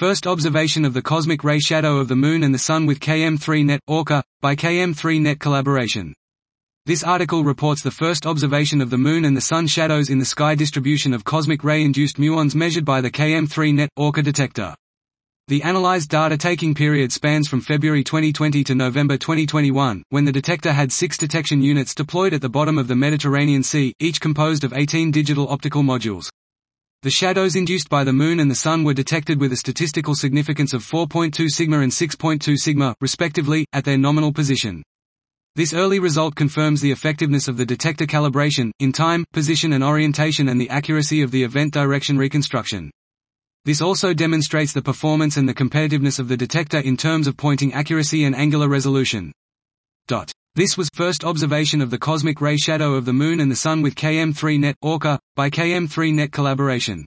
First observation of the cosmic ray shadow of the Moon and the Sun with KM3NeT, Orca, by KM3NeT collaboration. This article reports the first observation of the Moon and the Sun shadows in the sky distribution of cosmic ray-induced muons measured by the KM3NeT, Orca detector. The analyzed data taking period spans from February 2020 to November 2021, when the detector had six detection units deployed at the bottom of the Mediterranean Sea, each composed of 18 digital optical modules. The shadows induced by the Moon and the Sun were detected with a statistical significance of 4.2 sigma and 6.2 sigma, respectively, at their nominal position. This early result confirms the effectiveness of the detector calibration, in time, position and orientation and the accuracy of the event direction reconstruction. This also demonstrates the performance and the competitiveness of the detector in terms of pointing accuracy and angular resolution. Dot. This was first observation of the cosmic ray shadow of the Moon and the Sun with KM3NeT, Orca, by KM3NeT collaboration.